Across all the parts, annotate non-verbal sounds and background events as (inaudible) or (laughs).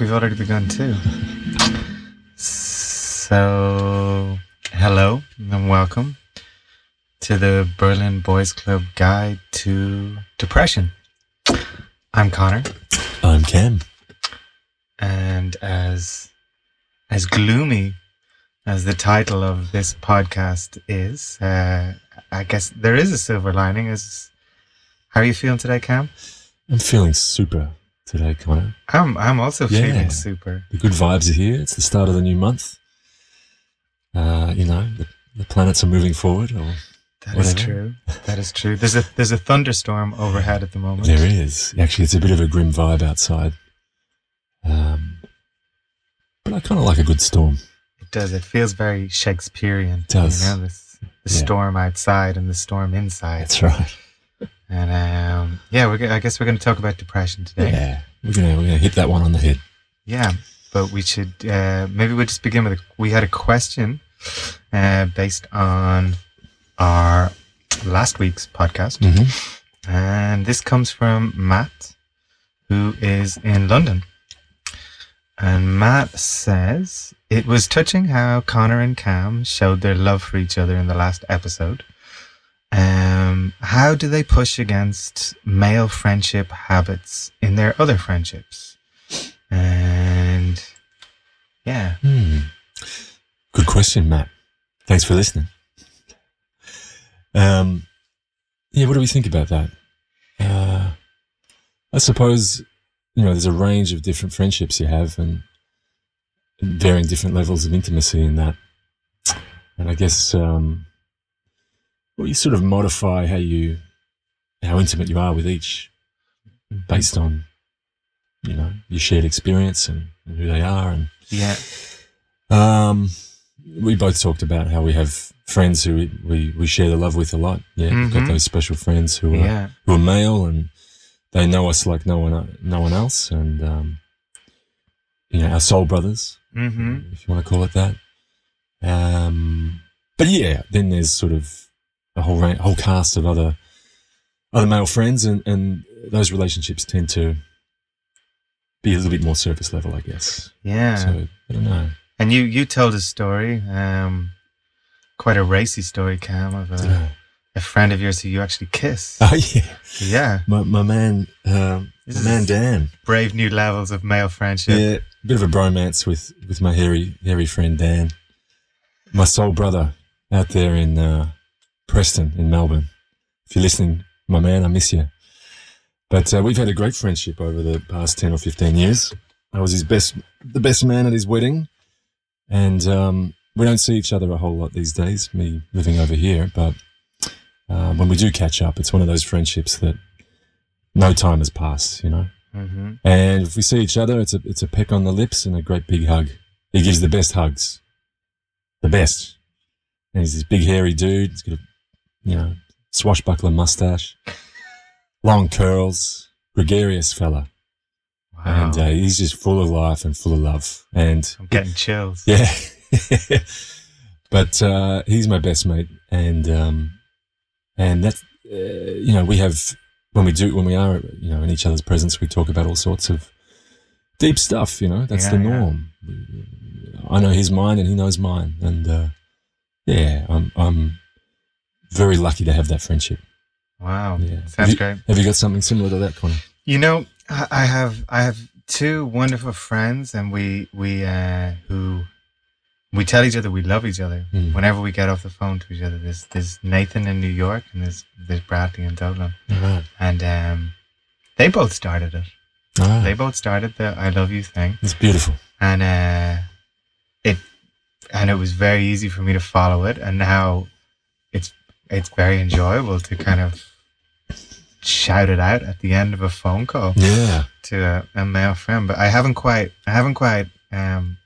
we've already begun too. So, hello and welcome to the Berlin Boys Club Guide to Depression. I'm Conor, I'm Cam. and as as gloomy as the title of this podcast is, uh, I guess there is a silver lining. Is how are you feeling today, Cam? I'm feeling super today, Conor. I'm I'm also Yeah. feeling super. The good vibes are here. It's the start of the new month. Uh, you know, the, the planets are moving forward. Or That is Whatever. true. That is true. There's a there's a thunderstorm overhead at the moment. there is. Actually, it's a bit of a grim vibe outside. Um, but I kind of like a good storm. It does. It feels very Shakespearean. It does. You know, this, the Yeah. storm outside and the storm inside. That's right. And um, yeah, we're, I guess we're going to talk about depression today. Yeah, we're gonna we're gonna hit that one on the head. Yeah, but we should uh, maybe we'll just begin with a, we had a question uh, based on our last week's podcast, Mm-hmm. and this comes from Matt, who is in London. And Matt says it was touching how Conor and Cam showed their love for each other in the last episode. Um, how do they push against male friendship habits in their other friendships? And yeah, Hmm. Good question, Matt. Thanks for listening. Um, yeah, what do we think about that? Uh, I suppose you know there's a range of different friendships you have, and varying different levels of intimacy in that. And I guess um, well, you sort of modify how you how intimate you are with each, based on you know your shared experience and, and who they are, and yeah, um, we both talked about how we have friends who we, we, we share the love with a lot. Yeah, we've got Mhm. those special friends who are yeah, who are male and they know us like no one no one else, and um, you know our soul brothers, mm-hmm. if you want to call it that. Um, but yeah, then there's sort of a whole range, whole cast of other other male friends, and and those relationships tend to be a little bit more surface level, I guess. yeah. So I don't know. And you you told a story, um, quite a racy story, Cam, of a, Yeah. a friend of yours who you actually kiss. (laughs) Oh yeah, yeah, my my man, um, my man Dan. brave new levels of male friendship. Yeah, bit of a bromance with with my hairy hairy friend Dan, my soul brother out there in uh, Preston in Melbourne. If you're listening, my man, I miss you. But uh, we've had a great friendship over the past ten or fifteen years. I was his best, the best man at his wedding, and um, we don't see each other a whole lot these days. Me living over here, but um, when we do catch up, it's one of those friendships that no time has passed. You know. hmm And if we see each other, it's a it's a peck on the lips and a great big hug. He gives the best hugs, the best. And he's this big hairy dude. He's got a you know swashbuckler mustache, long curls, gregarious fella, Wow. and uh, he's just full of life and full of love. And I'm getting chills. yeah, (laughs) but uh, he's my best mate, and um, and that's uh, you know we have when we do when we are you know in each other's presence, we talk about all sorts of deep stuff. You know, that's Yeah, the yeah. norm. I know his mind, and he knows mine, and uh, yeah, I'm I'm very lucky to have that friendship. Wow. Yeah, have Sounds you, great. Have you got something similar to that, Conor? You know, I have I have two wonderful friends, and we we uh, who we tell each other we love each other Mm. whenever we get off the phone to each other. There's there's Nathan in New York, and there's there's Bradley in Dublin, right. and um, they both started it. Right. They both started the "I love you" thing, It's beautiful. and uh, it and it was very easy for me to follow it. And now it's very enjoyable to kind of shout it out at the end of a phone call Yeah. to a, a male friend. But I haven't quite I haven't quite um,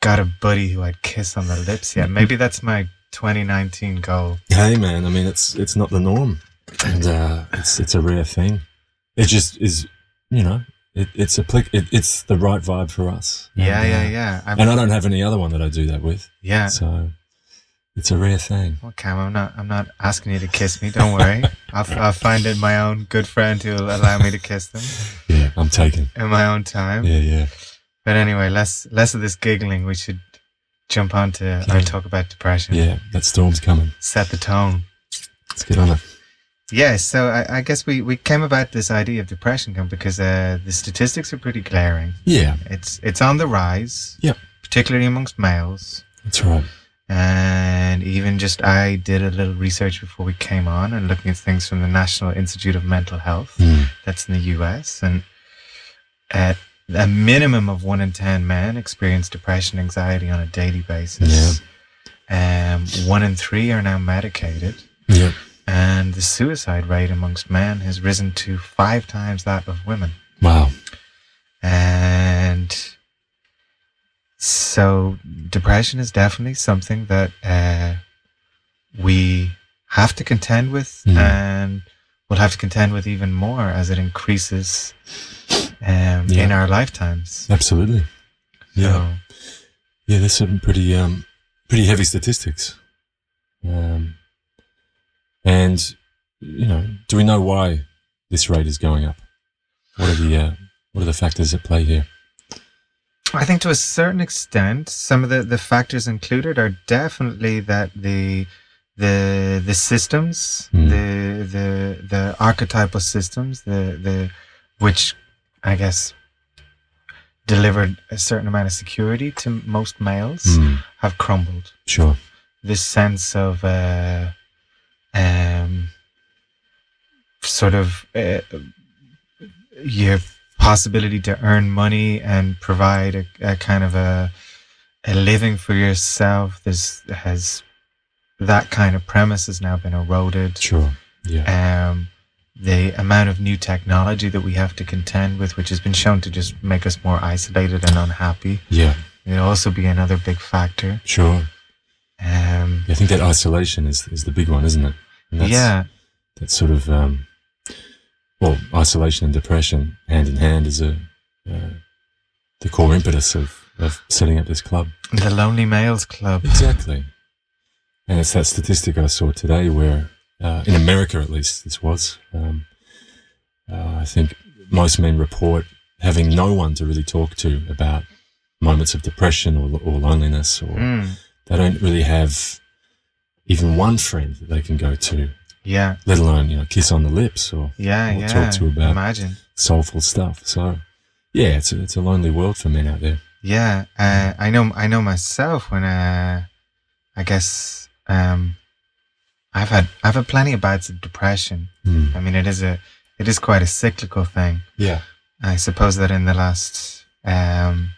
got a buddy who I'd kiss on the lips yet. Maybe that's my 2019 goal. Hey man, I mean it's it's not the norm, and uh, it's it's a rare thing. It just is, you know, it, it's a it, it's the right vibe for us. Yeah, And, yeah, uh, yeah. I'm, And I don't have any other one that I do that with, yeah. so it's a rare thing. Well, Cam, I'm not. I'm not asking you to kiss me. Don't worry. (laughs) I'll, I'll find in my own good friend who'll allow me to kiss them. Yeah, I'm taken. in my own time. Yeah, yeah. But anyway, less less of this giggling. We should jump on to Yeah. or talk about depression. Yeah, that storm's coming. Set the tone. Let's get on it. Yeah, so I, I guess we, we came about this idea of depression come because uh, the statistics are pretty glaring. Yeah, It's it's on the rise. Yep. Particularly amongst males. that's right. And even just I did a little research before we came on and looking at things from the National Institute of Mental Health. Mm. That's in the US. And at a minimum of one in 10 men experience depression, anxiety on a daily basis. Yeah. Um, one in three are now medicated. Yeah, And the suicide rate amongst men has risen to five times that of women. wow. And so depression is definitely something that uh, we have to contend with Mm. and we'll have to contend with even more as it increases um, Yeah. in our lifetimes. Absolutely. Yeah. So, Yeah, there's some pretty um pretty heavy statistics. Um and you know, do we know why this rate is going up? What are the uh, what are the factors at play here? I think to a certain extent, some of the, the factors included are definitely that the the the systems, Mm. the the the archetypal systems, the the which I guess delivered a certain amount of security to most males Mm, have crumbled. sure. This sense of uh, um, sort of uh, your possibility to earn money and provide a, a kind of a a living for yourself. This has that kind of premise has now been eroded. Sure. Yeah. Um, the amount of new technology that we have to contend with, which has been shown to just make us more isolated and unhappy, Yeah. will also be another big factor. Sure. Um, I think that isolation is is the big one, isn't it? That's, yeah, That's sort of um well, isolation and depression hand in hand is a uh, the core impetus of of setting up this club. the Lonely Males Club. Exactly. And it's that statistic I saw today where, uh, in America at least, this was, um, uh, I think most men report having no one to really talk to about moments of depression or, or loneliness, or Mm, they don't really have even one friend that they can go to, yeah, let alone, you know, kiss on the lips or yeah, Or yeah. talk to about- Imagine. soulful stuff. So, yeah, it's a, it's a lonely world for men out there. Yeah, uh, I know. I know myself when uh, I guess um, I've had I've had plenty of bouts of depression. Mm. I mean, it is a it is quite a cyclical thing. Yeah. I suppose that in the last, um,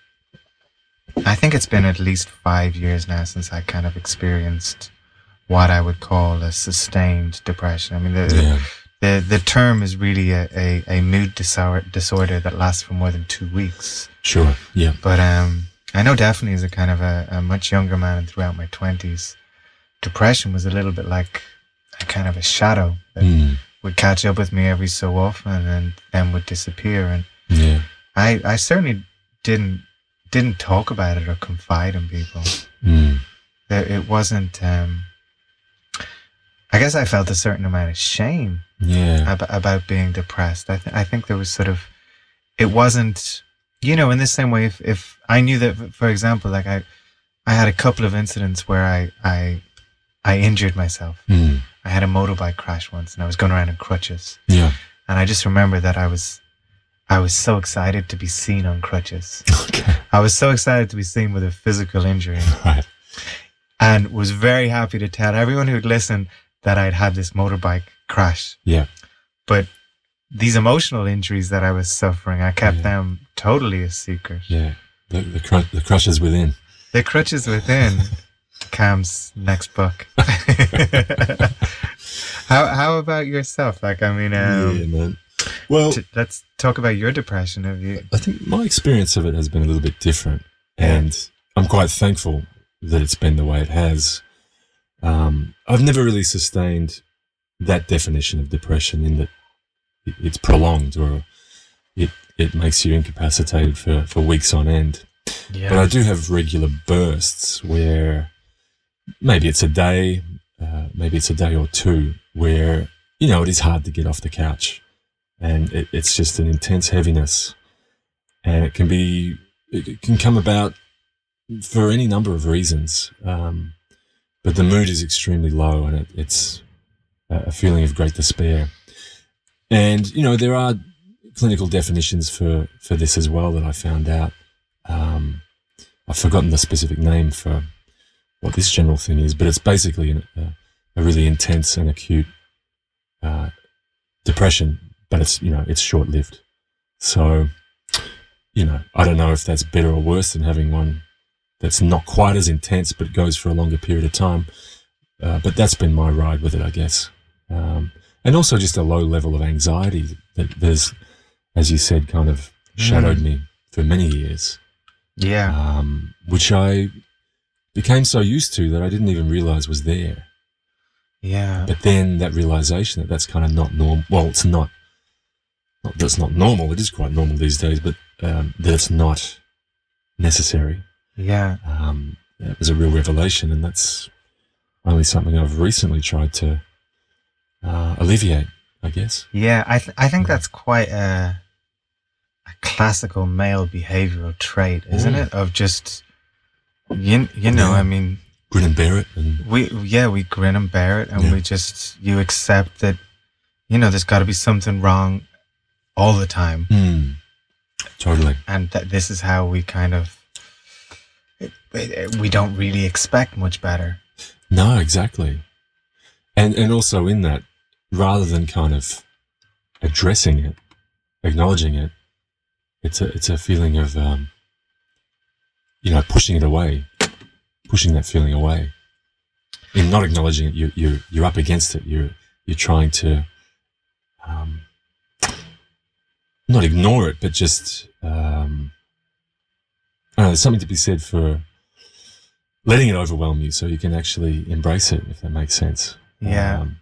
I think it's been at least five years now since I kind of experienced what I would call a sustained depression. I mean, the Yeah. the, the term is really a, a, a mood disorder, disorder that lasts for more than two weeks. Sure. Yeah. But um, I know definitely as a kind of a, a much younger man and throughout my twenties, depression was a little bit like a kind of a shadow that Mm. would catch up with me every so often and then would disappear. And Yeah. I, I certainly didn't didn't talk about it or confide in people. Mm. It wasn't. Um, I guess I felt a certain amount of shame Yeah. ab- about being depressed. I, th- I think there was sort of, it wasn't, you know, in the same way, if, if I knew that, for example, like I, I had a couple of incidents where I, I, I injured myself. Mm. I had a motorbike crash once and I was going around in crutches. Yeah. And I just remember that I was, I was so excited to be seen on crutches. Okay. I was so excited to be seen with a physical injury (laughs) Right. and was very happy to tell everyone who'd listened that I'd had this motorbike crash. Yeah. But these emotional injuries that I was suffering, I kept Yeah. them totally a secret. Yeah. The the, cru- the crushes within. The crutches within (laughs) Cam's next book. (laughs) how how about yourself? Like, I mean, um, yeah, man. Well, t- let's talk about your depression. Have you? I think my experience of it has been a little bit different, and I'm quite thankful that it's been the way it has. Um, I've never really sustained that definition of depression in that it- it's prolonged or it it makes you incapacitated for, for weeks on end. Yeah. But I do have regular bursts where maybe it's a day, uh, maybe it's a day or two where, you know, it is hard to get off the couch. and it, it's just an intense heaviness, and it can be it can come about for any number of reasons. Um, but the mood is extremely low, and it, it's a feeling of great despair. And you know there are clinical definitions for for this as well that I found out. Um, I've forgotten the specific name for what this general thing is, but it's basically an, a, a, really intense and acute uh, depression, but it's you know it's short lived. So you know I don't know if that's better or worse than having one that's not quite as intense but goes for a longer period of time. Uh, but that's been my ride with it, I guess. Um, and also just a low level of anxiety that there's, as you said, kind of shadowed mm. me for many years. Yeah. Um, which I became so used to that I didn't even realize was there. Yeah. But then that realization that that's kind of not normal. Well, it's not, not that's not normal. It is quite normal these days, but um, that it's not necessary. Yeah. Um, it was a real revelation, and that's only something I've recently tried to uh, alleviate, I guess. Yeah, I th- I think that's quite a a classical male behavioral trait, isn't it? Of just you you know, yeah. I mean, grin and bear it, and we yeah we grin and bear it, and yeah. we just you accept that you know there's got to be something wrong all the time. Mm. Totally. And that this is how we kind of we don't really expect much better. No, exactly. And and also in that, rather than kind of addressing it, acknowledging it, it's a it's a feeling of um, you know pushing it away, pushing that feeling away. In not acknowledging it, you you you're up against it. You're you're trying to um, not ignore it, but just um, know. There's something to be said for letting it overwhelm you, so you can actually embrace it, if that makes sense. Yeah. Um,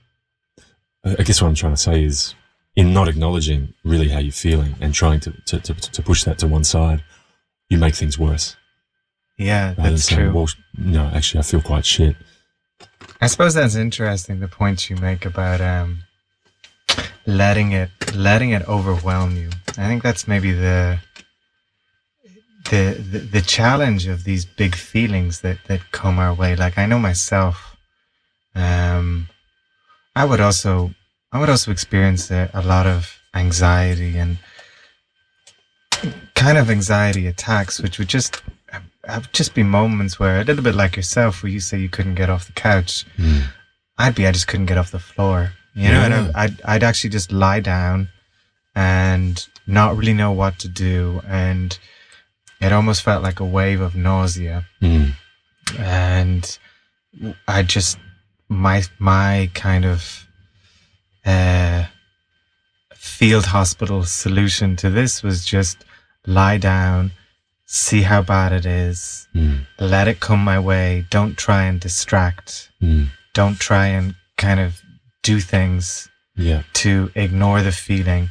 I guess what I'm trying to say is in not acknowledging really how you're feeling and trying to, to, to, to push that to one side, you make things worse. Yeah, that's saying, true. Well, no, actually, I feel quite shit. I suppose that's interesting. The point you make about um, letting it letting it overwhelm you. I think that's maybe the the, the the challenge of these big feelings that that come our way. Like I know myself. Um, I would also I would also experience a, a lot of anxiety and kind of anxiety attacks, which would just have just be moments where a little bit like yourself, where you say you couldn't get off the couch. Mm. I'd be I just couldn't get off the floor, you know, yeah. and I'd I'd actually just lie down and not really know what to do, and it almost felt like a wave of nausea, mm. and I just my my kind of uh, field hospital solution to this was just lie down, see how bad it is, mm. let it come my way. Don't try and distract. Mm. Don't try and kind of do things yeah. to ignore the feeling.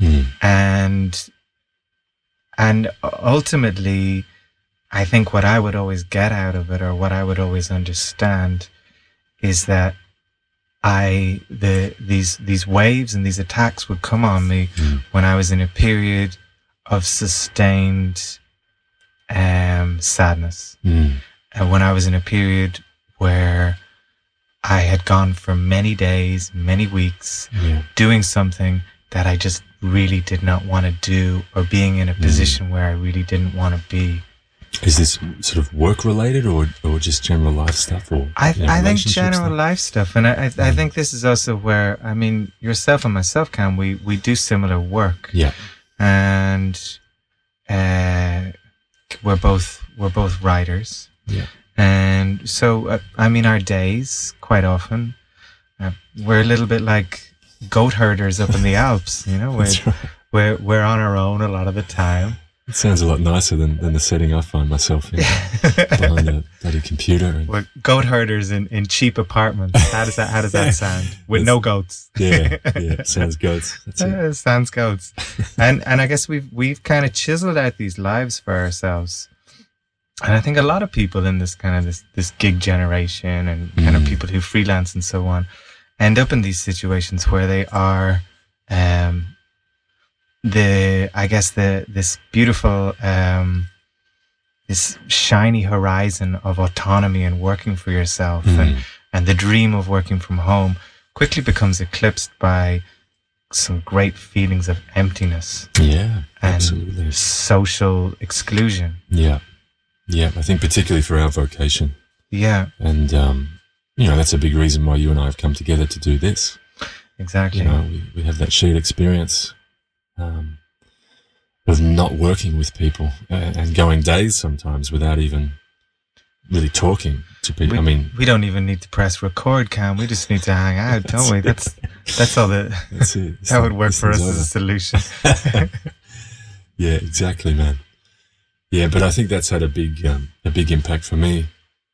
Mm. And and ultimately, I think what I would always get out of it, or what I would always understand, is that I the these these waves and these attacks would come on me mm. when I was in a period of sustained um, sadness, mm. and when I was in a period where I had gone for many days, many weeks, yeah. doing something that I just really did not want to do, or being in a mm. position mm. where I really didn't want to be. Is this sort of work related or, or just general life stuff? Or I, you know, I think general stuff? life stuff, and I, I, I, mm. think this is also where I mean yourself and myself, Cam, we we do similar work. Yeah, and uh, we're both we're both writers. Yeah, and so uh, I mean our days quite often uh, we're a little bit like goat herders up in the (laughs) Alps. You know, we're right. we're we're on our own a lot of the time it sounds a lot nicer than, than the setting I find myself in (laughs) behind a bloody computer. And, We're goat herders in, in cheap apartments. How does that How does that sound? With no goats. Yeah, (laughs) yeah. Sounds goats. That's it. Sounds goats. and and I guess we've we've kind of chiseled out these lives for ourselves. And I think a lot of people in this kind of this this gig generation and kind mm. of people who freelance and so on end up in these situations where they are um, the I guess the this beautiful um, this shiny horizon of autonomy and working for yourself Mm. and and the dream of working from home quickly becomes eclipsed by some great feelings of emptiness Yeah, and absolutely. social exclusion. Yeah, yeah. I think particularly for our vocation, Yeah, and um, you know that's a big reason why you and I have come together to do this. exactly. You know, we, we have that shared experience um, of not working with people uh, and going days sometimes without even really talking to people. we, I mean, we don't even need to press record, Cam. We just need to hang out, (laughs) don't we? That's that's all the (laughs) that's it. (laughs) That would work for us thing's as a solution. yeah, exactly, man. Yeah, but I think that's had a big um, a big impact for me,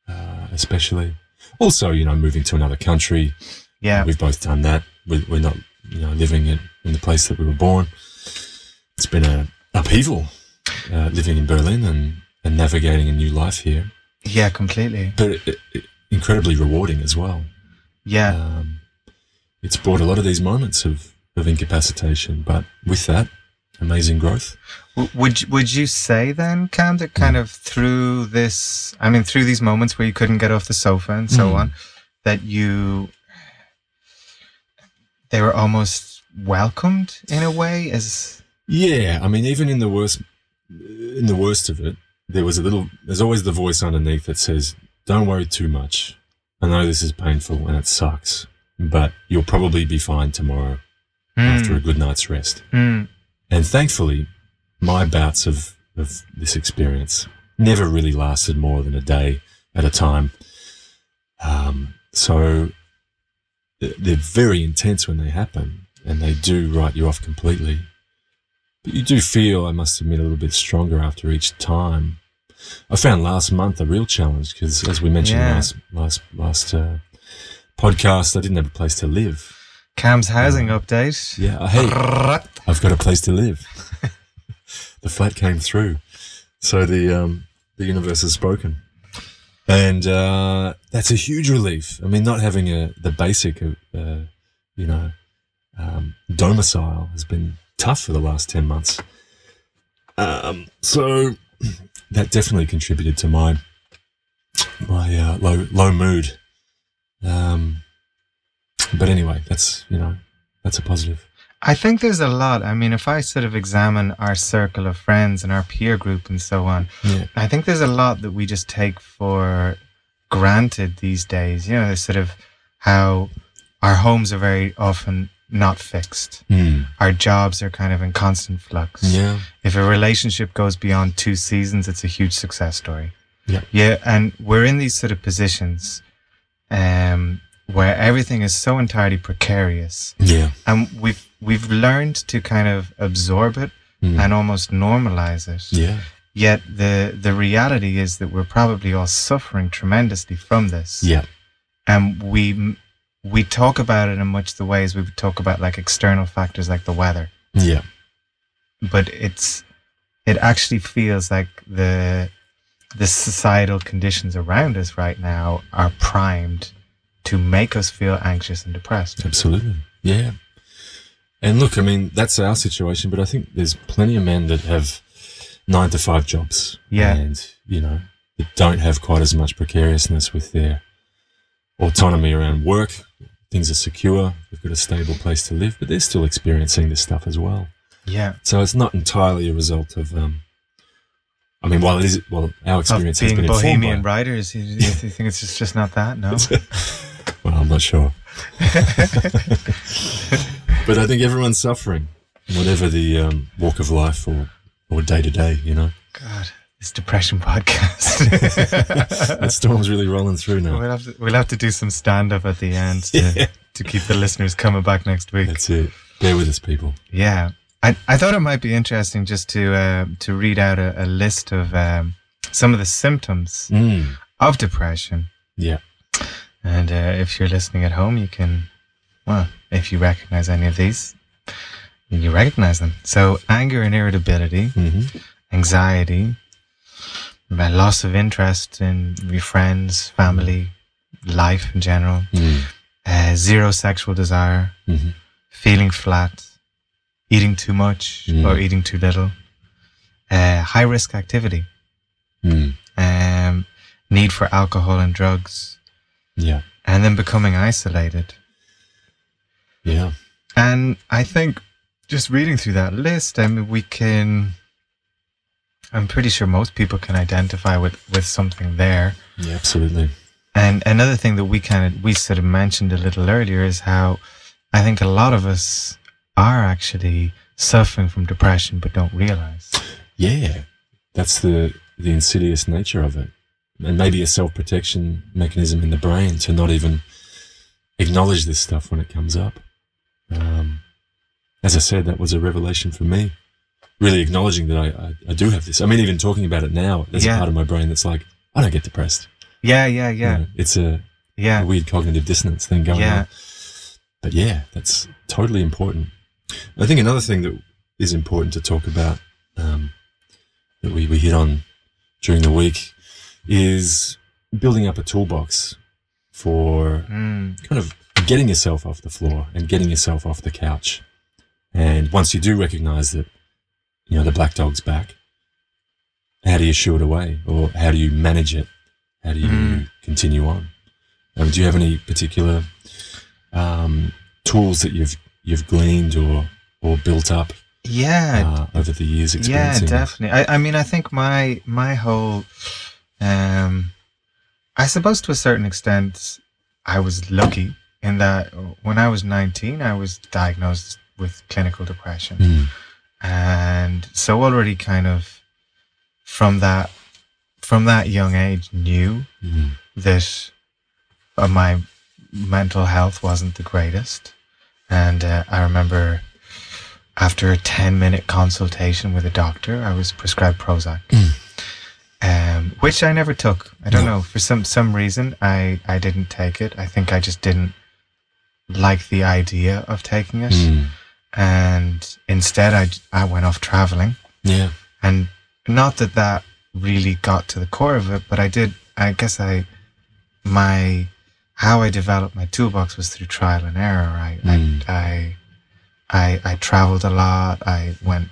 uh, especially. Also, you know, moving to another country, Yeah, We've both done that. We're, we're not, you know, living in, in the place that we were born. It's been a upheaval uh, living in Berlin and, and navigating a new life here, yeah, completely. but it, it, incredibly rewarding as well. Yeah, Um, it's brought a lot of these moments of, of incapacitation, but with that, amazing growth. Would you- would you say then, Cam, that kind of through this, I mean, through these moments where you couldn't get off the sofa and so Mm. on, that you they were almost welcomed in a way as Yeah, I mean, even in the worst, in the worst of it, there was a little. There's always the voice underneath that says, "Don't worry too much. I know this is painful and it sucks, but you'll probably be fine tomorrow after a good night's rest." Mm, And thankfully, my bouts of of this experience never really lasted more than a day at a time. Um, so they're very intense when they happen, and they do write you off completely. But you do feel, I must admit, a little bit stronger after each time. I found last month a real challenge because, as we mentioned Yeah. last last last uh, podcast, I didn't have a place to live. Cam's housing update. Yeah, hey, I've got a place to live. The flat came through, so the um, the universe has spoken, and uh, that's a huge relief. I mean, not having a the basic, uh, you know, um, domicile has been tough for the last ten months. Um, so (clears throat) that definitely contributed to my my uh, low low mood. Um, but anyway, that's you know that's a positive. I think there's a lot. I mean, if I sort of examine our circle of friends and our peer group and so on, Yeah. I think there's a lot that we just take for granted these days. You know, there's sort of how our homes are very often not fixed. Mm. Our jobs are kind of in constant flux. Yeah. If a relationship goes beyond two seasons, it's a huge success story. Yeah. Yeah. And we're in these sort of positions um, where everything is so entirely precarious. Yeah. And we've we've learned to kind of absorb it Mm. and almost normalize it. yeah. Yet the the reality is that we're probably all suffering tremendously from this. Yeah. And we we talk about it in much the ways we would talk about like external factors like the weather. Yeah. But it's it actually feels like the the societal conditions around us right now are primed to make us feel anxious and depressed. Absolutely. Yeah. And look, I mean, that's our situation, but I think there's plenty of men that have nine to five jobs. Yeah. And, you know, that don't have quite as much precariousness with their autonomy around work. Things are secure. They've got a stable place to live, but they're still experiencing this stuff as well. Yeah. So it's not entirely a result of, um, I mean, while it is, well, our Of experience has being been informed bohemian writers, you, you think it's just, just not that? No. (laughs) I'm not sure. (laughs) but I think everyone's suffering, whatever the um, walk of life or or day to day. You know, God, this depression podcast. (laughs) that storm's really rolling through now. we'll have to we'll have to do some stand up at the end to, (laughs) Yeah. to keep the listeners coming back next week. That's it. Bear with us, people. Yeah, I I thought it might be interesting just to uh, to read out a, a list of um, some of the symptoms Mm. of depression. Yeah. And uh, if you're listening at home, you can, well, if you recognize any of these, you recognize them. So anger and irritability, hmm anxiety, loss of interest in your friends, family, life in general, Mm. uh, zero sexual desire, hmm feeling flat, eating too much Mm. or eating too little, uh, high risk activity, Mm. um, need for alcohol and drugs, Yeah. and then becoming isolated. Yeah. And I think just reading through that list, I mean, we can. I'm pretty sure most people can identify with, with something there. Yeah. Absolutely. And another thing that we kind of we sort of mentioned a little earlier is how I think a lot of us are actually suffering from depression but don't realize. Yeah. That's the the insidious nature of it, and maybe a self protection mechanism in the brain to not even acknowledge this stuff when it comes up. Um, as I said, that was a revelation for me. Really acknowledging that I, I, I do have this. I mean, even talking about it now, there's Yeah. a part of my brain that's like, I don't get depressed. Yeah, yeah, You yeah, know, it's a, a yeah, weird cognitive dissonance thing going Yeah. on. But yeah, that's totally important. I think another thing that is important to talk about um, that we, we hit on during the week is building up a toolbox for mm, kind of getting yourself off the floor and getting yourself off the couch. And once you do recognize that, you know, the black dog's back, how do you shoo it away or how do you manage it? How do you Mm. continue on? Um, do you have any particular um, tools that you've you've gleaned or or built up yeah, uh, over the years yeah, definitely. I, I mean, I think my my whole, um, I suppose to a certain extent, I was lucky in that when I was 19, I was diagnosed with clinical depression. Mm, and so already kind of from that from that young age knew mm, that uh, my mental health wasn't the greatest. And uh, i remember after a 10 minute consultation with a doctor i was prescribed prozac um, which i never took i don't No. know for some some reason i i didn't take it i think i just didn't like the idea of taking it mm. and instead I, I went off traveling Yeah. and not that that really got to the core of it but i did i guess i my how i developed my toolbox was through trial and error i Mm. I, I i i traveled a lot i went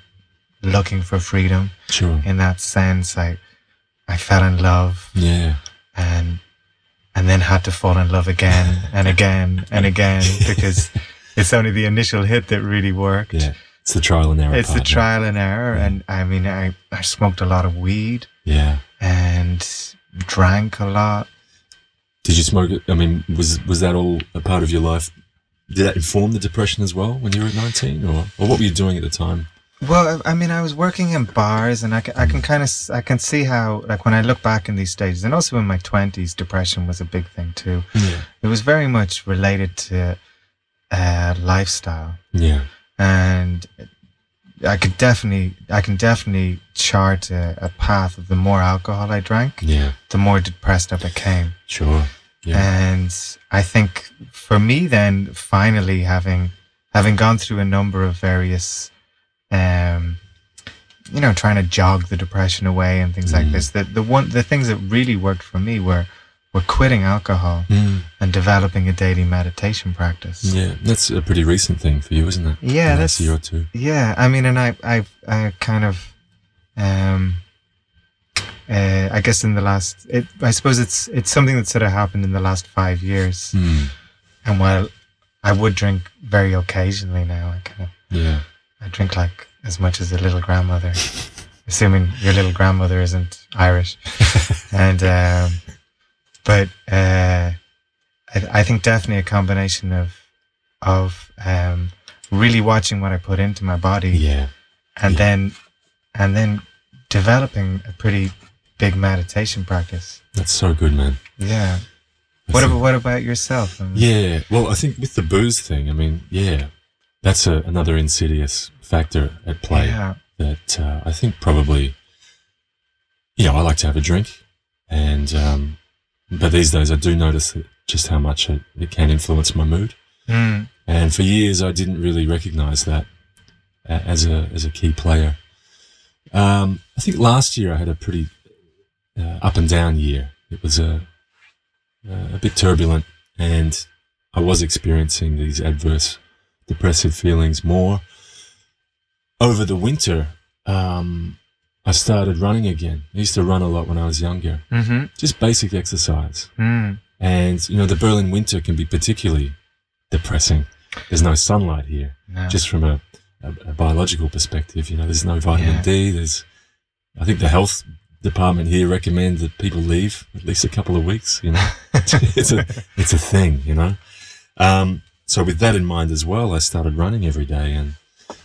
looking for freedom Sure. in that sense i i fell in love Yeah. and and then had to fall in love again and again and again (laughs) because it's only the initial hit that really worked Yeah. It's the trial and error. it's the part, yeah. trial and error Yeah. and i mean i i smoked a lot of weed Yeah. and drank a lot Did you smoke it? I mean, was was that all a part of your life? Did that inform the depression as well when you were at 19? Or, or what were you doing at the time? Well i mean i was working in bars and i can, I can kind of i can see how like when i look back in these stages and also in my 20s depression was a big thing too Yeah. it was very much related to uh lifestyle Yeah. and I could definitely, I can definitely chart a, a path of the more alcohol I drank, Yeah. the more depressed I became. Sure. Yeah. And I think for me, then finally having having gone through a number of various, you know, trying to jog the depression away and things like Mm. this. The the one the things that really worked for me were were quitting alcohol Mm. and developing a daily meditation practice. Yeah. That's a pretty recent thing for you, isn't it? Yeah, last that's- year or two. Yeah, I mean, and I, I, I kind of, um, uh, I guess in the last, it, I suppose it's it's something that sort of happened in the last five years. Mm. And while I would drink very occasionally now, I kind of, Yeah. I drink like as much as a little grandmother, (laughs) assuming your little grandmother isn't Irish. (laughs) and, um, but uh, I, I think definitely a combination of of um, really watching what I put into my body Yeah. and Yeah. then and then developing a pretty big meditation practice. That's so good, man. Yeah. That's What about what about yourself? Um, Yeah. Well, I think with the booze thing, I mean, yeah, that's a, another insidious factor at play Yeah. that uh, I think probably, you know, I like to have a drink, and um, but these days I do notice that just how much it, it can influence my mood. Mm. And for years, I didn't really recognize that as a as a key player. Um, I think last year I had a pretty uh, up and down year. It was a a bit turbulent, and I was experiencing these adverse depressive feelings more. Over the winter, um, I started running again. I used to run a lot when I was younger, Mm-hmm. just basic exercise. Mm. And, you know, the Berlin winter can be particularly depressing. There's no sunlight here, No. just from a, a, a biological perspective. You know, there's no vitamin Yeah. D. There's, I think the health department here recommend that people leave at least a couple of weeks, you know. (laughs) (laughs) it's a, it's a thing, you know. Um, so with that in mind as well, I started running every day and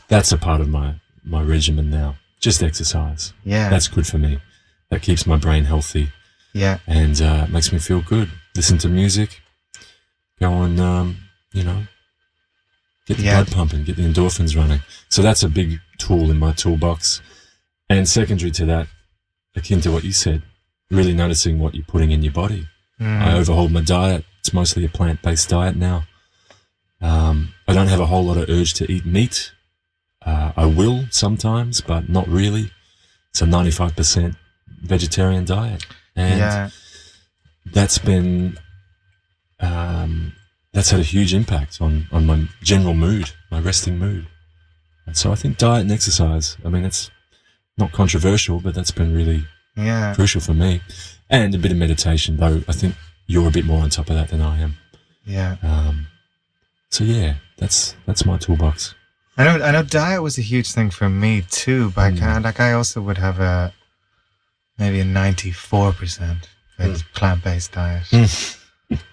that's a part of my, my regimen now. Just exercise. yeah. That's good for me. That keeps my brain healthy yeah. and uh, makes me feel good. Listen to music, go and um, you know get the Yeah. blood pumping, get the endorphins running. So that's a big tool in my toolbox. And secondary to that, akin to what you said, really noticing what you're putting in your body. Mm. I overhauled my diet. It's mostly a plant-based diet now. Um, I don't have a whole lot of urge to eat meat. Uh, I will sometimes, but not really. It's a 95% vegetarian diet. And yeah. that's been um, that's had a huge impact on on my general mood, my resting mood. And so I think diet and exercise. I mean, it's not controversial, but that's been really Yeah. crucial for me, and a bit of meditation. Though I think you're a bit more on top of that than I am. Yeah. Um, so yeah, that's that's my toolbox. I know. I know. Diet was a huge thing for me too. But I Mm. kind like I also would have a maybe a ninety-four percent Mm. plant-based diet. Mm.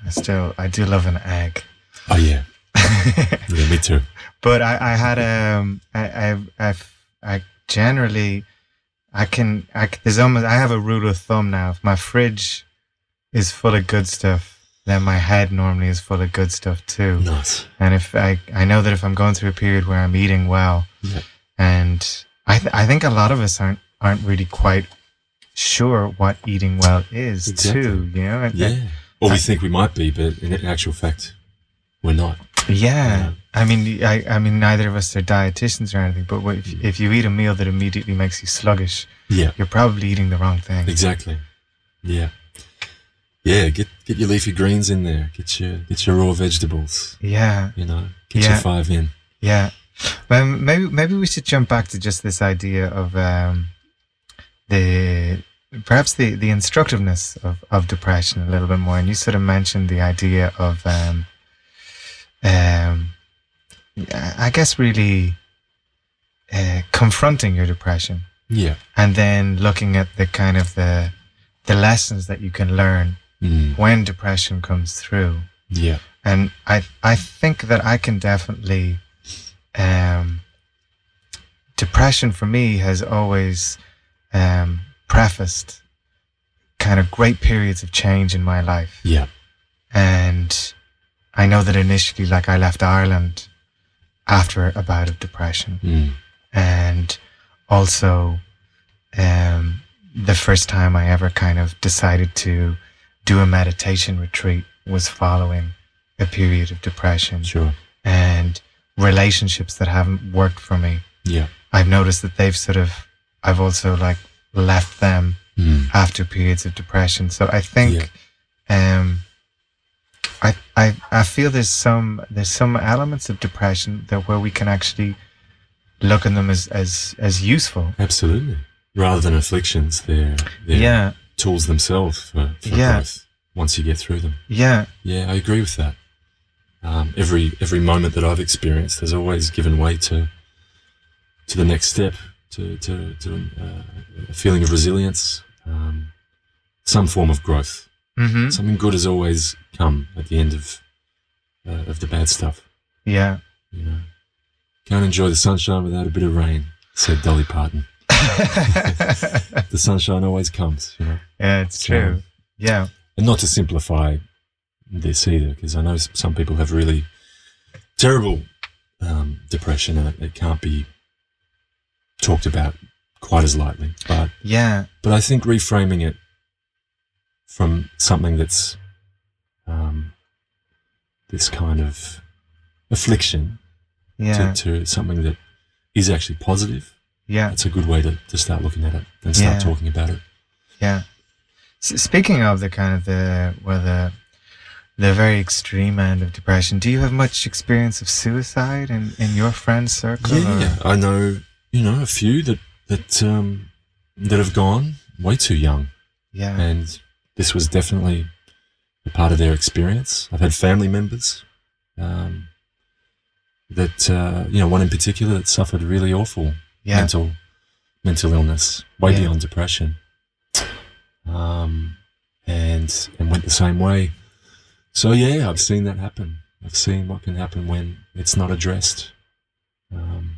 I still, I do love an egg. Oh yeah, (laughs) yeah, me too. but I, I had um, I, I, I, I generally, I can, I there's almost, I have a rule of thumb now. If my fridge is full of good stuff, then my head normally is full of good stuff too. Nice. And if I, I know that if I'm going through a period where I'm eating well, Yeah. and I, th- I think a lot of us aren't, aren't really quite sure what eating well is Exactly. too. You know? And- Yeah. Or we think we might be, but in actual fact, we're not. Yeah. I mean, I, I mean, neither of us are dietitians or anything, but what if, mm. if you eat a meal that immediately makes you sluggish, Yeah. you're probably eating the wrong thing. Exactly. Yeah. Yeah, get get your leafy greens in there. Get your get your raw vegetables. Yeah. You know, get Yeah. your five in. Yeah. Well, maybe, maybe we should jump back to just this idea of, um, the, perhaps the, the instructiveness of, of depression a little bit more. And you sort of mentioned the idea of, um, um, I guess really, uh, confronting your depression. Yeah. and then looking at the kind of the the lessons that you can learn Mm. when depression comes through Yeah. and i i think that i can definitely um depression for me has always um prefaced kind of great periods of change in my life Yeah. and i know that initially like i left ireland after a bout of depression Mm. and also um, the first time I ever kind of decided to do a meditation retreat was following a period of depression Sure. and relationships that haven't worked for me. Yeah. I've noticed that they've sort of, I've also like left them Mm. after periods of depression. So I think, um, I, I, I feel there's some, there's some elements of depression that where we can actually look at them as, as, as useful. Absolutely. Rather than afflictions, they're, they're Yeah. Tools themselves for, for Yeah. growth once you get through them. Yeah. Yeah, I agree with that. Um, every every moment that I've experienced has always given way to to the next step, to to, to uh, a feeling of resilience, um, some form of growth. Mm-hmm. Something good has always come at the end of uh, of the bad stuff. Yeah. You know, can't enjoy the sunshine without a bit of rain," said Dolly Parton. (laughs) The sunshine always comes, you know. yeah, it's So- true. Yeah. and not to simplify this either, because I know some people have really terrible um, depression and it, it can't be talked about quite as lightly. But Yeah. but I think reframing it from something that's um, this kind of affliction Yeah. to, to something that is actually positive, Yeah. It's a good way to, to start looking at it and start Yeah. talking about it. Yeah. S- speaking of the kind of the well the the very extreme end of depression, do you have much experience of suicide in, in your friends circle? or- Yeah, I know you know, a few that that um, that have gone way too young, Yeah. and this was definitely a part of their experience. I've had family members um, that uh, you know, one in particular that suffered really awful yeah. mental mental illness, way Yeah. beyond depression, um, and and went the same way. So yeah, I've seen that happen. I've seen what can happen when it's not addressed. Um,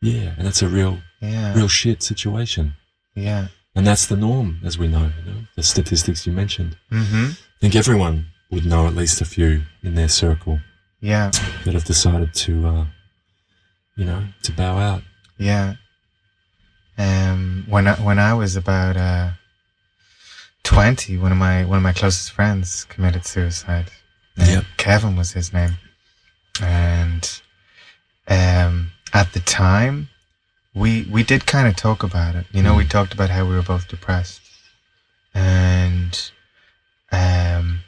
yeah, and that's a real Yeah. real shit situation, Yeah. and that's the norm, as we know. You know the statistics you mentioned. Mm-hmm. I think everyone would know at least a few in their circle Yeah. that have decided to, uh, you know, to bow out. Yeah. Um, when I, when I was about uh, twenty, one of my one of my closest friends committed suicide. Uh, Yep. Kevin was his name, and um, at the time, we we did kind of talk about it. You know, we Mm. talked about how we were both depressed, and um,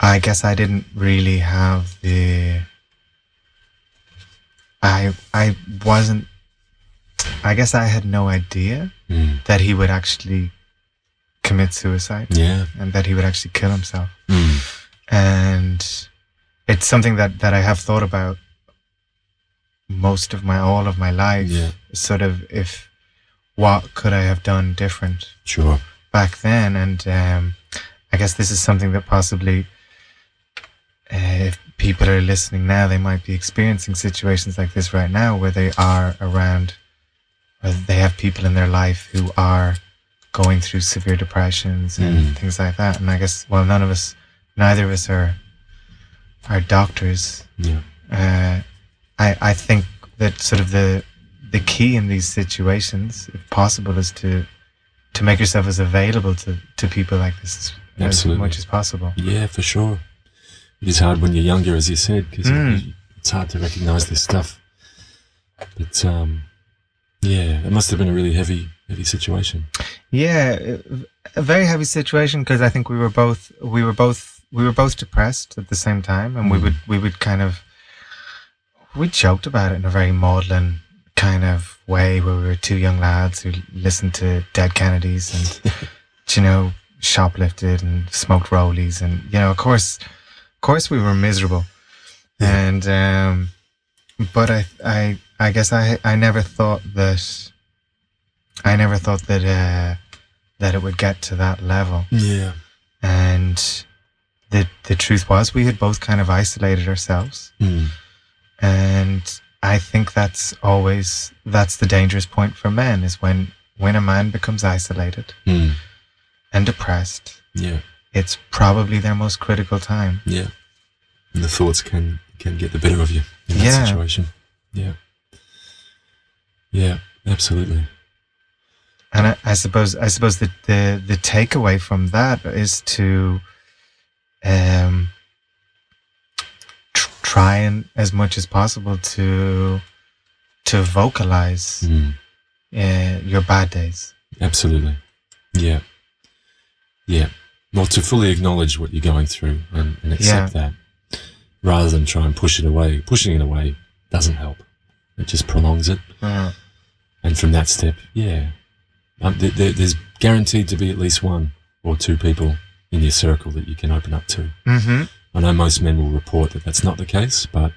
I guess I didn't really have the. I I wasn't. I guess I had no idea Mm. that he would actually commit suicide Yeah. and that he would actually kill himself. Mm. And it's something that, that I have thought about most of my all of my life. Yeah. Sort of if what could I have done different Sure. back then? And um, I guess this is something that possibly if people are listening now, they might be experiencing situations like this right now where they are around, or they have people in their life who are going through severe depressions and Mm. things like that. And I guess, well, none of us, neither of us are, are doctors. Yeah. Uh, I, I think that sort of the, the key in these situations, if possible, is to, to make yourself as available to, to people like this as, as much as possible. Yeah, for sure. It is hard when you're younger, as you said, because Mm. it's hard to recognize this stuff. But um, yeah, it must have been a really heavy, heavy situation. Yeah, a very heavy situation because I think we were both we were both we were both depressed at the same time, and we Mm. would we would kind of we joked about it in a very maudlin kind of way where we were two young lads who listened to Dead Kennedys and (laughs) you know shoplifted and smoked rollies and you know of course course we were miserable Yeah. and um but I I I guess I I never thought that I never thought that uh that it would get to that level Yeah. and the the truth was we had both kind of isolated ourselves Mm. and I think that's always that's the dangerous point for men is when when a man becomes isolated Mm. and depressed Yeah. It's probably their most critical time Yeah. And the thoughts can can get the better of you in that Yeah. situation. Yeah. Yeah. Absolutely. and I, I suppose I suppose the, the the takeaway from that is to um tr- try and as much as possible to to vocalize Mm. uh, your bad days Absolutely. Yeah. Yeah. Well, to fully acknowledge what you're going through and, and accept that rather than try and push it away. Pushing it away doesn't help. It just prolongs it. uh, And from that step, yeah, um, th- th- there's guaranteed to be at least one or two people in your circle that you can open up to. mm-hmm. I know most men will report that that's not the case, but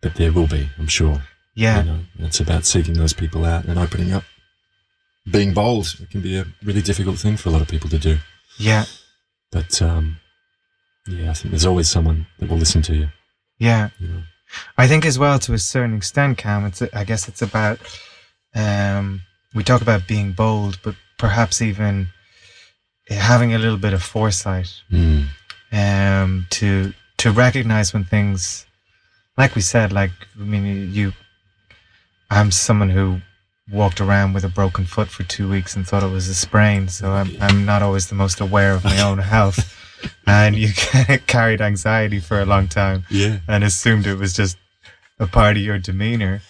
but there will be, I'm sure. yeah You know, it's about seeking those people out and opening up. Being bold, it can be a really difficult thing for a lot of people to do. yeah But um, yeah, I think there's always someone that will listen to you. yeah You know, I think as well to a certain extent, Cam. It's I guess it's about um, we talk about being bold, but perhaps even having a little bit of foresight mm, um, to to recognize when things, like we said, like I mean, you. I'm someone who walked around with a broken foot for two weeks and thought it was a sprain, so I'm I'm not always the most aware of my own (laughs) health. And you (laughs) carried anxiety for a long time yeah, and assumed it was just a part of your demeanor.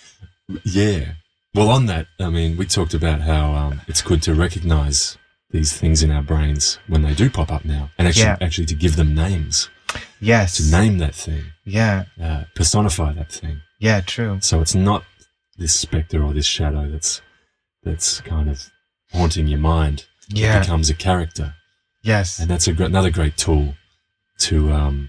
yeah. Well, on that, I mean, we talked about how um, it's good to recognize these things in our brains when they do pop up now, and actually, Yeah. actually to give them names, Yes. to name that thing, Yeah. uh, personify that thing. Yeah, true. So it's not this specter or this shadow that's that's kind of haunting your mind. It becomes a character, Yes. and that's a gr- another great tool to um,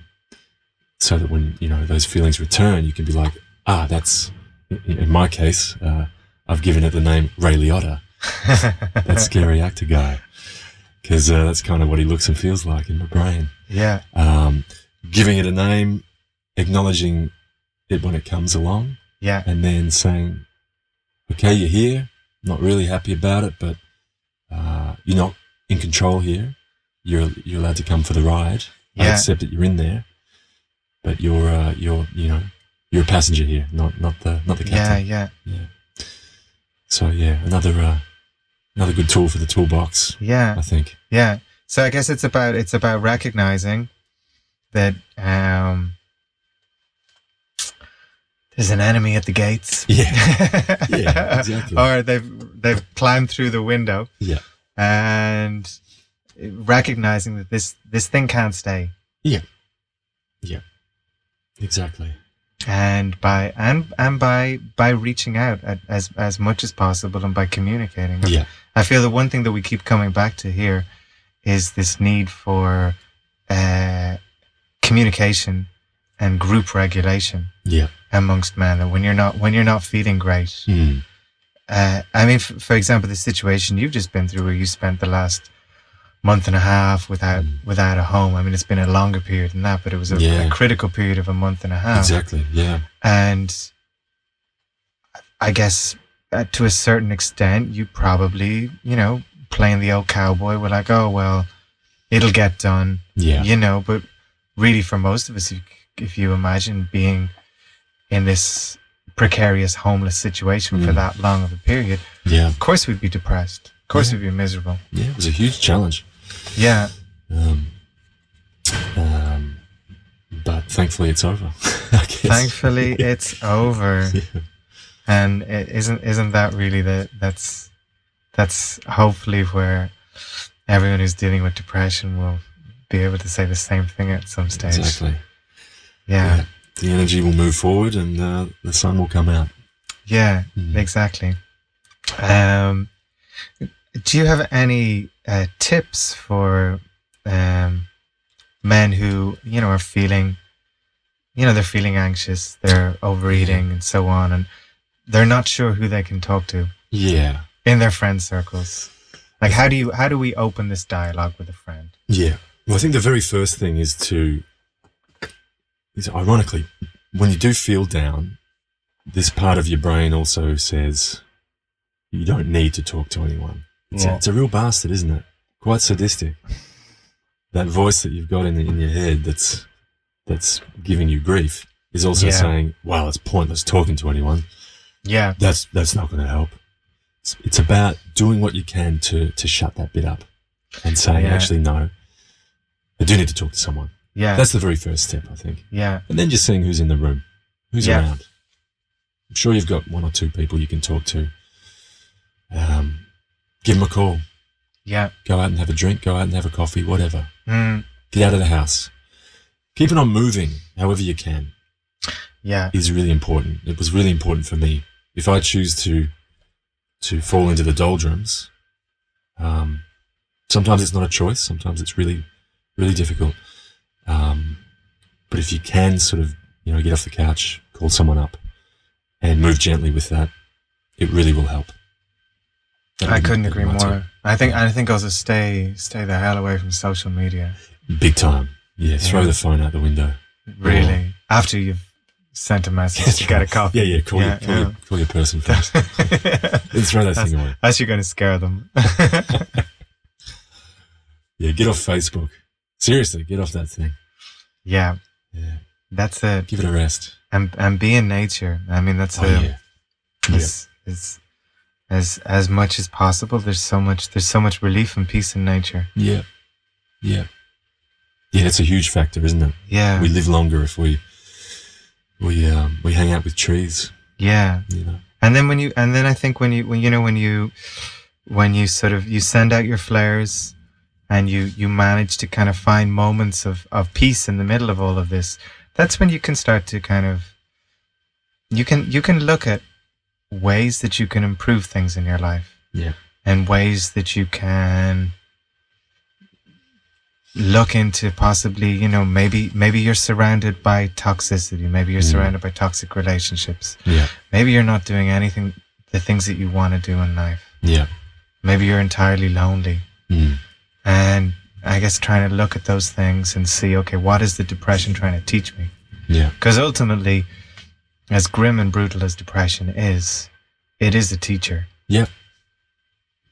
so that when you know those feelings return, you can be like, ah, that's in in my case, uh, I've given it the name Ray Liotta, (laughs) that scary actor guy, because uh, that's kind of what he looks and feels like in my brain. yeah. Um, giving it a name, acknowledging it when it comes along, Yeah. and then saying, okay, you're here. Not really happy about it, but uh, you're not in control here. You're you're allowed to come for the ride. I accept that you're in there, but you're uh, you're you know you're a passenger here, not not the not the Yeah. captain. Yeah. Yeah. So yeah, another uh, another good tool for the toolbox, Yeah. I think. Yeah. So I guess it's about it's about recognizing that um there's an enemy at the gates. (laughs) Yeah. Yeah, exactly. (laughs) or they've they've climbed through the window Yeah. and recognizing that this this thing can't stay. Yeah, yeah, exactly. And by and and by by reaching out at, as as much as possible and by communicating. Yeah. I feel the one thing that we keep coming back to here is this need for uh, communication and group regulation Yeah. Amongst men. And when you're not when you're not feeling great, Mm. uh, I mean, f- for example, the situation you've just been through, where you spent the last month and a half without Mm. without a home. I mean, it's been a longer period than that, but it was a, Yeah. a critical period of a month and a half. Exactly. Yeah. And I guess uh, to a certain extent, you probably, you know, playing the old cowboy, were like, oh, well, it'll get done, Yeah. you know. But really, for most of us, if, if you imagine being in this precarious, homeless situation for Mm. that long of a period, Yeah. of course we'd be depressed. Of course Yeah. we'd be miserable. Yeah. It was a huge challenge. Yeah. Um, um, but thankfully it's over. (laughs) Thankfully, (laughs) it's over. (laughs) Yeah. and it isn't isn't that really the that's that's hopefully where everyone who's dealing with depression will be able to say the same thing at some stage Exactly. yeah The energy will move forward and uh, the sun will come out. yeah Mm. exactly um do you have any uh, tips for um men who you know are feeling you know they're feeling anxious they're overeating and so on and they're not sure who they can talk to Yeah. in their friend circles like how do you how do we open this dialogue with a friend Yeah. Well, I think the very first thing is to, is ironically, when you do feel down, this part of your brain also says you don't need to talk to anyone. It's, Yeah. a, it's a real bastard, isn't it? Quite sadistic. (laughs) That voice that you've got in, in your head that's that's giving you grief is also Yeah. saying, "Well, it's pointless talking to anyone. yeah That's that's not going to help." It's, it's about doing what you can to to shut that bit up and saying, Yeah. "Actually, no, I do need to talk to someone." Yeah That's the very first step, I think. yeah And then just seeing who's in the room, who's Yeah. around. I'm sure you've got one or two people you can talk to. Um, give them a call. yeah Go out and have a drink. Go out and have a coffee. Whatever. mm, Get out of the house. Keeping on moving, however you can, yeah is really important. It was really important for me. If I choose to to fall into the doldrums, um, sometimes it's not a choice. Sometimes it's really, really difficult. Um, but if you can sort of, you know, get off the couch, call someone up, and move gently with that, it really will help. That i couldn't agree more i think i think also stay stay the hell away from social media. Big time. Yeah, throw Yeah. the phone out the window. really after you've sent a message to get a coffee Yeah, yeah. Call, Yeah, your, call, yeah. Your, call your person first. (laughs) and throw that thing away. That's you're going to scare them. (laughs) Yeah, get off Facebook. Seriously, get off that thing. yeah, Yeah, that's it. give it a rest. And and be in nature. I mean, that's Oh, a, yeah. Yeah. is, is as as much as possible. There's so much. There's so much relief and peace in nature. Yeah. Yeah. Yeah, that's a huge factor, isn't it? Yeah, We live longer if we we um, we hang out with trees, yeah. you know. And then when you and then I think when you when you know when you when you sort of you send out your flares and you you manage to kind of find moments of of peace in the middle of all of this, that's when you can start to kind of you can you can look at ways that you can improve things in your life Yeah. and ways that you can look into possibly you know maybe maybe you're surrounded by toxicity maybe you're Mm. surrounded by toxic relationships Yeah. maybe you're not doing anything the things that you want to do in life Yeah. maybe you're entirely lonely Mm. And i guess trying to look at those things and see okay what is the depression trying to teach me Yeah. because ultimately as grim and brutal as depression is it is a teacher Yeah.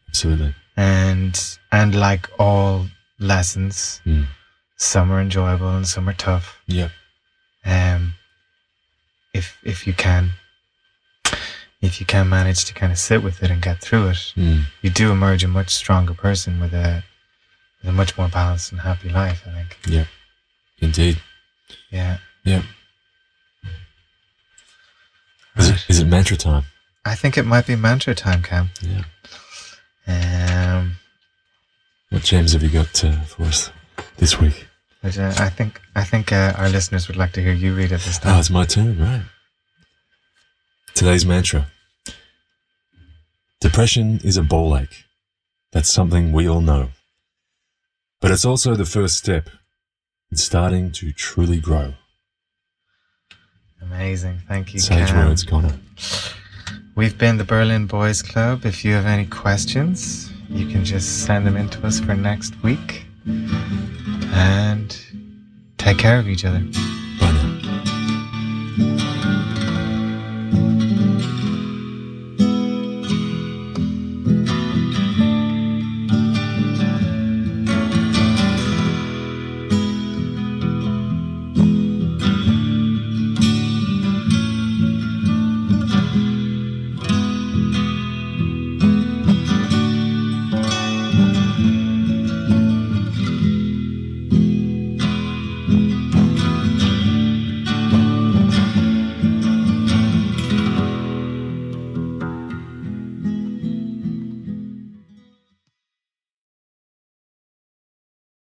Absolutely. and and like all lessons Mm. some are enjoyable and some are tough Yeah. um if if you can if you can manage to kind of sit with it and get through it Mm. you do emerge a much stronger person with a a much more balanced and happy life i think Yeah. Indeed. yeah Yeah. Is it, Right. is it mantra time? i think it might be mantra time cam Yeah. um What gems have you got uh, for us this week? which, uh, i think i think uh, our listeners would like to hear you read it this time. Oh, it's my turn, right? Today's mantra Depression is a ball ache. That's something we all know. But it's also the first step in starting to truly grow. amazing thank you Sage Cam. words, Conor. We've been the Berlin Boys Club. If you have any questions, you can just send them in to us for next week. And take care of each other.